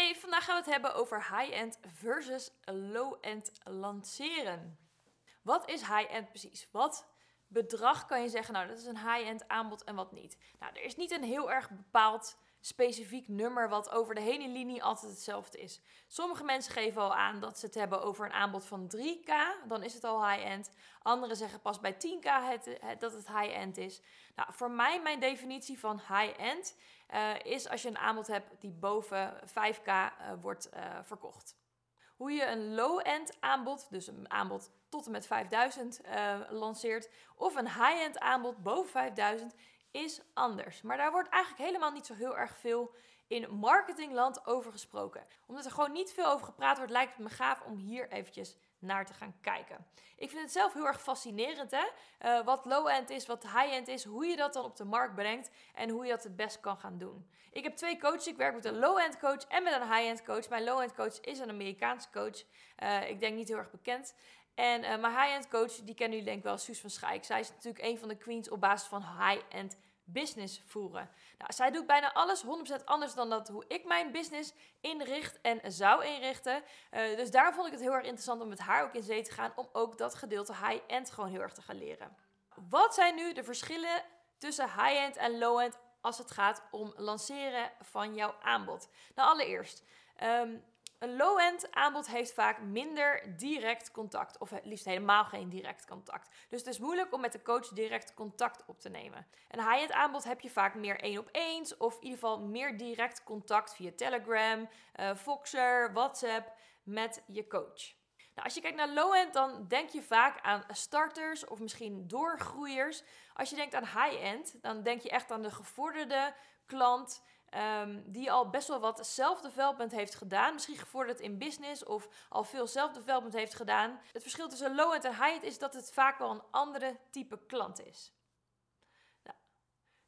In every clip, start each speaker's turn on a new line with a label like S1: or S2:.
S1: Hey, vandaag gaan we het hebben over high-end versus low-end lanceren. Wat is high-end precies? Wat bedrag kan je zeggen, nou dat is een high-end aanbod en wat niet? Nou, er is niet een heel erg bepaald specifiek nummer wat over de hele linie altijd hetzelfde is. Sommige mensen geven al aan dat ze het hebben over een aanbod van 3k, dan is het al high-end. Anderen zeggen pas bij 10k het, dat het high-end is. Nou, voor mij, mijn definitie van high-end uh, is als je een aanbod hebt die boven 5k uh, eh, wordt uh, verkocht. Hoe je een low-end aanbod, dus een aanbod tot en met 5000 lanceert, of een high-end aanbod boven 5000, is anders. Maar daar wordt eigenlijk helemaal niet zo heel erg veel in marketingland over gesproken. Omdat er gewoon niet veel over gepraat wordt, lijkt het me gaaf om hier eventjes naar te gaan kijken. Ik vind het zelf heel erg fascinerend, hè? Uh, wat low-end is, wat high-end is, hoe je dat dan op de markt brengt en hoe je dat het best kan gaan doen. Ik heb twee coaches. Ik werk met een low-end coach en met een high-end coach. Mijn low-end coach is een Amerikaanse coach. Uh, ik denk niet heel erg bekend. En uh, mijn high-end coach, die kennen jullie denk ik wel, Suus van Schaik. Zij is natuurlijk een van de queens op basis van high-end business voeren. Nou, zij doet bijna alles 100% anders dan dat hoe ik mijn business inricht en zou inrichten. Uh, dus daar vond ik het heel erg interessant om met haar ook in zee te gaan. Om ook dat gedeelte high-end gewoon heel erg te gaan leren. Wat zijn nu de verschillen tussen high-end en low-end als het gaat om lanceren van jouw aanbod? Nou, allereerst. Um, een low-end aanbod heeft vaak minder direct contact, of het liefst helemaal geen direct contact. Dus het is moeilijk om met de coach direct contact op te nemen. Een high-end aanbod heb je vaak meer één op eens, of in ieder geval meer direct contact via Telegram, uh, Voxer, WhatsApp met je coach. Nou, als je kijkt naar low-end, dan denk je vaak aan starters of misschien doorgroeiers. Als je denkt aan high-end, dan denk je echt aan de gevorderde klant Um, die al best wel wat self-development heeft gedaan. Misschien gevorderd in business of al veel self-development heeft gedaan. Het verschil tussen low-end en high-end is dat het vaak wel een andere type klant is. Nou,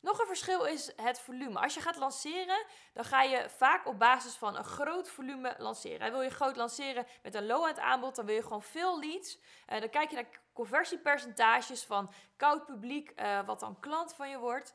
S1: nog een verschil is het volume. Als je gaat lanceren, dan ga je vaak op basis van een groot volume lanceren. wil je groot lanceren met een low-end aanbod, dan wil je gewoon veel leads. Uh, dan kijk je naar conversiepercentages van koud publiek, uh, wat dan klant van je wordt.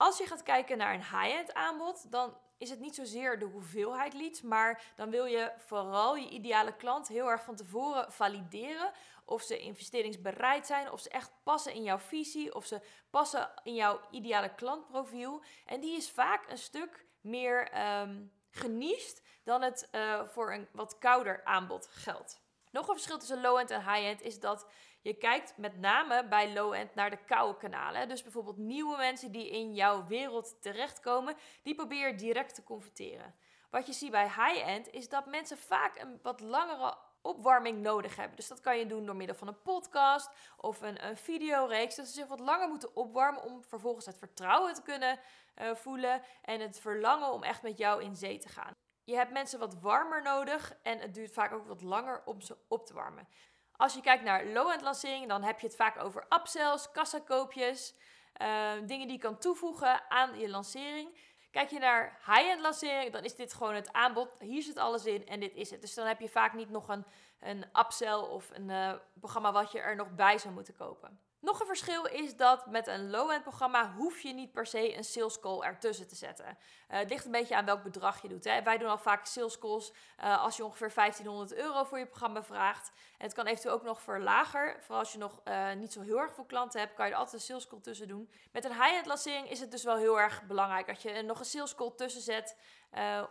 S1: Als je gaat kijken naar een high-end aanbod, dan is het niet zozeer de hoeveelheid leads, maar dan wil je vooral je ideale klant heel erg van tevoren valideren of ze investeringsbereid zijn, of ze echt passen in jouw visie, of ze passen in jouw ideale klantprofiel. En die is vaak een stuk meer um, geniest dan het uh, voor een wat kouder aanbod geldt. Nog een verschil tussen low-end en high-end is dat je kijkt met name bij low-end naar de koude kanalen. Dus bijvoorbeeld nieuwe mensen die in jouw wereld terechtkomen, die probeer direct te converteren. Wat je ziet bij high-end is dat mensen vaak een wat langere opwarming nodig hebben. Dus dat kan je doen door middel van een podcast of een, een videoreeks. Dat ze zich wat langer moeten opwarmen om vervolgens het vertrouwen te kunnen uh, voelen en het verlangen om echt met jou in zee te gaan. Je hebt mensen wat warmer nodig en het duurt vaak ook wat langer om ze op te warmen. Als je kijkt naar low-end lancering, dan heb je het vaak over upsells, kassakoopjes, uh, dingen die je kan toevoegen aan je lancering. Kijk je naar high-end lancering, dan is dit gewoon het aanbod. Hier zit alles in en dit is het. Dus dan heb je vaak niet nog een, een upsell of een uh, programma wat je er nog bij zou moeten kopen. Nog een verschil is dat met een low-end programma hoef je niet per se een sales call ertussen te zetten. Uh, het ligt een beetje aan welk bedrag je doet. Hè. Wij doen al vaak sales calls uh, als je ongeveer 1500 euro voor je programma vraagt. En het kan eventueel ook nog voor lager. Vooral als je nog uh, niet zo heel erg veel klanten hebt, kan je er altijd een sales call tussen doen. Met een high-end lancering is het dus wel heel erg belangrijk dat je nog een sales call tussen zet.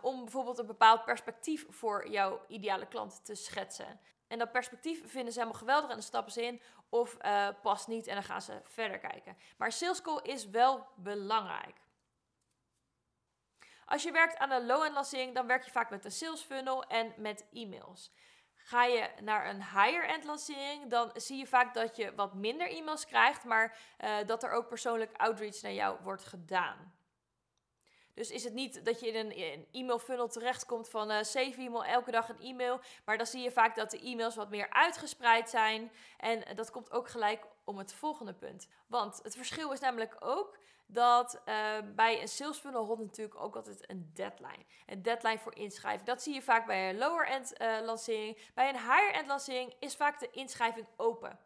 S1: om bijvoorbeeld een bepaald perspectief voor jouw ideale klant te schetsen. En dat perspectief vinden ze helemaal geweldig en stappen ze in. Of uh, past niet en dan gaan ze verder kijken. Maar sales call is wel belangrijk. Als je werkt aan een low-end lancering, dan werk je vaak met een sales funnel en met e-mails. Ga je naar een higher-end lancering, dan zie je vaak dat je wat minder e-mails krijgt, maar uh, dat er ook persoonlijk outreach naar jou wordt gedaan. Dus is het niet dat je in een, e-mail funnel terechtkomt van uh, 7 e-mail, elke dag een e-mail. Maar dan zie je vaak dat de e-mails wat meer uitgespreid zijn. En dat komt ook gelijk om het volgende punt. Want het verschil is namelijk ook dat uh, bij een sales funnel hoort natuurlijk ook altijd een deadline. Een deadline voor inschrijving. Dat zie je vaak bij een lower-end lancering. Bij een higher-end lancering is vaak de inschrijving open.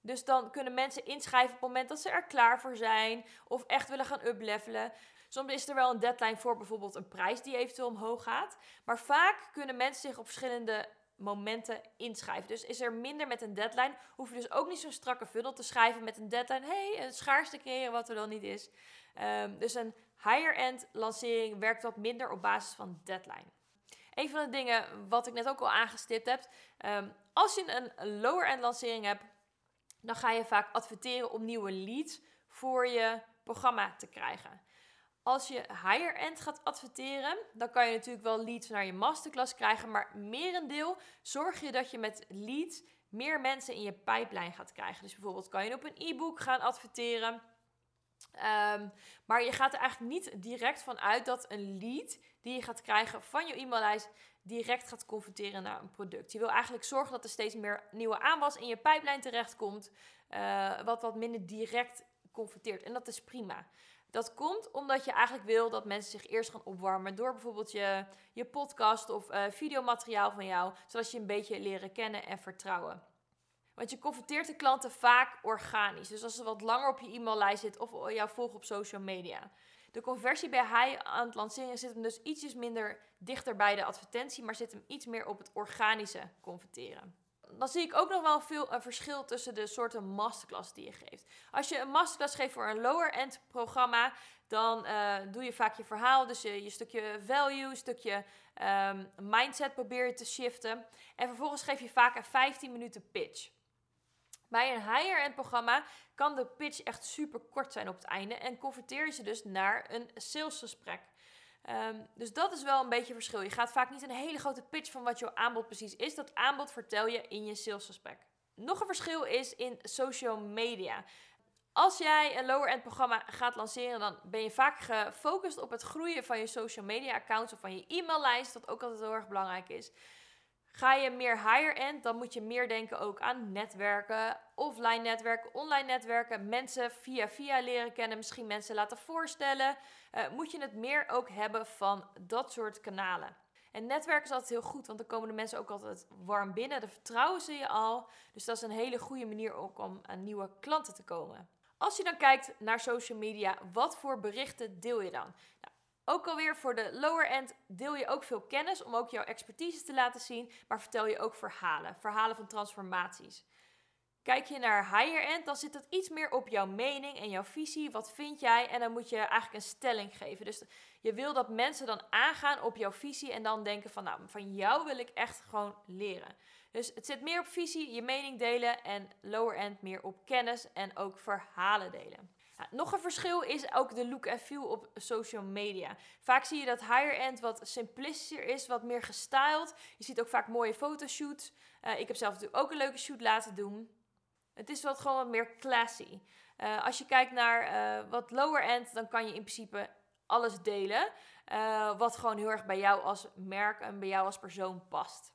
S1: Dus dan kunnen mensen inschrijven op het moment dat ze er klaar voor zijn of echt willen gaan uplevelen. Soms is er wel een deadline voor bijvoorbeeld een prijs die eventueel omhoog gaat. Maar vaak kunnen mensen zich op verschillende momenten inschrijven. Dus is er minder met een deadline, hoef je dus ook niet zo'n strakke funnel te schrijven met een deadline. hey, een schaarste creëren wat er dan niet is. Ehm, dus een higher-end lancering werkt wat minder op basis van deadline. Een van de dingen wat ik net ook al aangestipt heb, ehm, als je een lower-end lancering hebt, dan ga je vaak adverteren om nieuwe leads voor je programma te krijgen. Als je higher-end gaat adverteren, dan kan je natuurlijk wel leads naar je masterclass krijgen, maar merendeel zorg je dat je met leads meer mensen in je pipeline gaat krijgen. Dus bijvoorbeeld kan je op een e-book gaan adverteren. Ehm, maar je gaat er eigenlijk niet direct van uit dat een lead die je gaat krijgen van je e-maillijst direct gaat converteren naar een product. Je wil eigenlijk zorgen dat er steeds meer nieuwe aanwas in je pipeline terechtkomt, uh, wat wat minder direct converteert. En dat is prima. Dat komt omdat je eigenlijk wil dat mensen zich eerst gaan opwarmen door bijvoorbeeld je, je podcast of uh, videomateriaal van jou, zodat je een beetje leren kennen en vertrouwen. Want je converteert de klanten vaak organisch. Dus als ze wat langer op je e-maillijst zit of jou volgen op social media. De conversie bij hij aan het lanceren zit hem dus ietsjes minder dichter bij de advertentie, maar zit hem iets meer op het organische converteren. Dan zie ik ook nog wel veel een verschil tussen de soorten masterclass die je geeft. Als je een masterclass geeft voor een lower-end programma, dan uh, doe je vaak je verhaal, dus je, je stukje value, stukje um, mindset probeer je te shiften. En vervolgens geef je vaak een 15 minuten pitch. Bij een higher-end programma kan de pitch echt super kort zijn op het einde en converteer je ze dus naar een salesgesprek. Um, dus dat is wel een beetje verschil. Je gaat vaak niet een hele grote pitch van wat jouw aanbod precies is. Dat aanbod vertel je in je salesgesprek. Nog een verschil is in social media. Als jij een lower-end programma gaat lanceren, dan ben je vaak gefocust op het groeien van je social media accounts of van je e-maillijst, wat ook altijd heel erg belangrijk is. Ga je meer higher-end, dan moet je meer denken ook aan netwerken, offline netwerken, online netwerken, mensen via via leren kennen, misschien mensen laten voorstellen. Uh, moet je het meer ook hebben van dat soort kanalen. En netwerken is altijd heel goed, want dan komen de mensen ook altijd warm binnen. Dan vertrouwen ze je al. Dus dat is een hele goede manier ook om aan nieuwe klanten te komen. Als je dan kijkt naar social media, wat voor berichten deel je dan? Ook alweer voor de lower end deel je ook veel kennis om ook jouw expertise te laten zien, maar vertel je ook verhalen, verhalen van transformaties. Kijk je naar higher end, dan zit het iets meer op jouw mening en jouw visie. Wat vind jij? En dan moet je eigenlijk een stelling geven. Dus je wil dat mensen dan aangaan op jouw visie en dan denken van, nou, van jou wil ik echt gewoon leren. Dus het zit meer op visie, je mening delen en lower end meer op kennis en ook verhalen delen nog een verschil is ook de look en feel op social media. Vaak zie je dat higher-end wat simplistischer is, wat meer gestyled. Je ziet ook vaak mooie fotoshoots. Uh, ik heb zelf natuurlijk ook een leuke shoot laten doen. Het is wat gewoon wat meer classy. Uh, als je kijkt naar uh, wat lower-end, dan kan je in principe alles delen. wat gewoon heel erg bij jou als merk en bij jou als persoon past.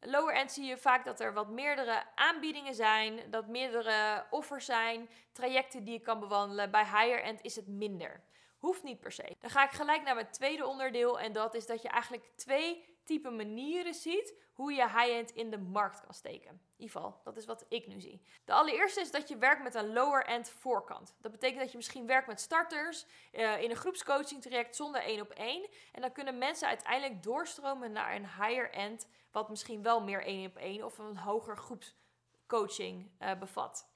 S1: Lower end zie je vaak dat er wat meerdere aanbiedingen zijn, dat meerdere offers zijn, trajecten die je kan bewandelen. Bij higher end is het minder. Hoeft niet per se. Dan ga ik gelijk naar mijn tweede onderdeel en dat is dat je eigenlijk twee type manieren ziet hoe je high-end in de markt kan steken. In ieder geval, dat is wat ik nu zie. De allereerste is dat je werkt met een lower-end voorkant. Dat betekent dat je misschien werkt met starters uh, in een groepscoaching traject zonder één op één. En dan kunnen mensen uiteindelijk doorstromen naar een higher-end, wat misschien wel meer één op één of een hoger groepscoaching uh, bevat.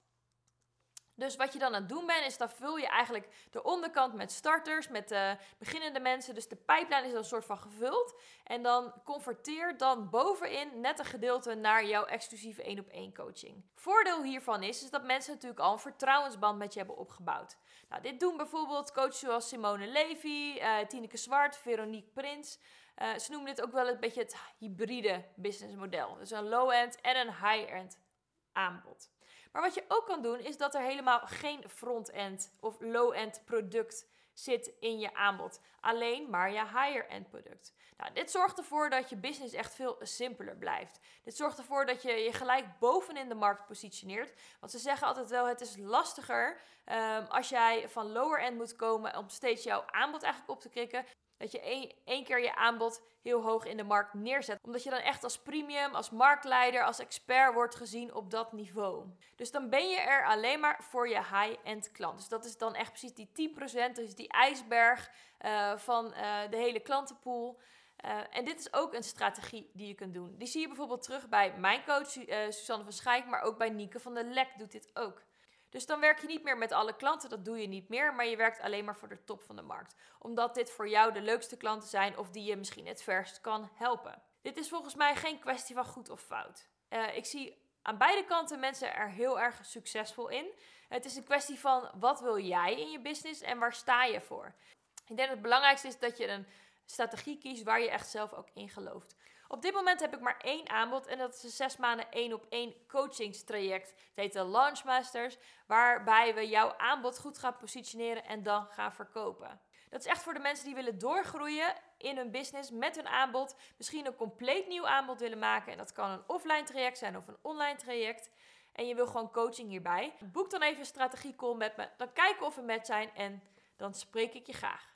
S1: Dus wat je dan aan het doen bent, is dan vul je eigenlijk de onderkant met starters, met de beginnende mensen. Dus de pipeline is dan een soort van gevuld. En dan converteer dan bovenin net een gedeelte naar jouw exclusieve één op één coaching. Voordeel hiervan is, dat mensen natuurlijk al een vertrouwensband met je hebben opgebouwd. Nou, dit doen bijvoorbeeld coaches zoals Simone Levy, uh, Tineke Zwart, Veronique Prins. Uh, ze noemen dit ook wel een beetje het hybride businessmodel. Dus een low-end en een high-end aanbod. Maar wat je ook kan doen, is dat er helemaal geen front-end of low-end product zit in je aanbod. Alleen maar je higher-end product. Nou, dit zorgt ervoor dat je business echt veel simpeler blijft. Dit zorgt ervoor dat je je gelijk bovenin de markt positioneert. Want ze zeggen altijd wel, het is lastiger um, als jij van lower-end moet komen om steeds jouw aanbod eigenlijk op te krikken. Dat je één, keer je aanbod heel hoog in de markt neerzet. Omdat je dan echt als premium, als marktleider, als expert wordt gezien op dat niveau. Dus dan ben je er alleen maar voor je high-end klant. Dus dat is dan echt precies die 10%, dus die ijsberg uh, van uh, de hele klantenpool. Uh, en dit is ook een strategie die je kunt doen. Die zie je bijvoorbeeld terug bij mijn coach Suzanne van Schijk, maar ook bij Nieke van der Lek doet dit ook. Dus dan werk je niet meer met alle klanten, dat doe je niet meer, maar je werkt alleen maar voor de top van de markt. Omdat dit voor jou de leukste klanten zijn of die je misschien het verst kan helpen. Dit is volgens mij geen kwestie van goed of fout. Uh, ik zie aan beide kanten mensen er heel erg succesvol in. Het is een kwestie van wat wil jij in je business en waar sta je voor. Ik denk dat het belangrijkste is dat je een strategie kiest waar je echt zelf ook in gelooft. Op dit moment heb ik maar één aanbod en dat is een zes maanden één op één coachingstraject. Het heet de Launchmasters, waarbij we jouw aanbod goed gaan positioneren en dan gaan verkopen. Dat is echt voor de mensen die willen doorgroeien in hun business met hun aanbod. Misschien een compleet nieuw aanbod willen maken. En dat kan een offline traject zijn of een online traject. En je wil gewoon coaching hierbij. Boek dan even een strategiecall met me. Dan kijken of we met zijn en dan spreek ik je graag.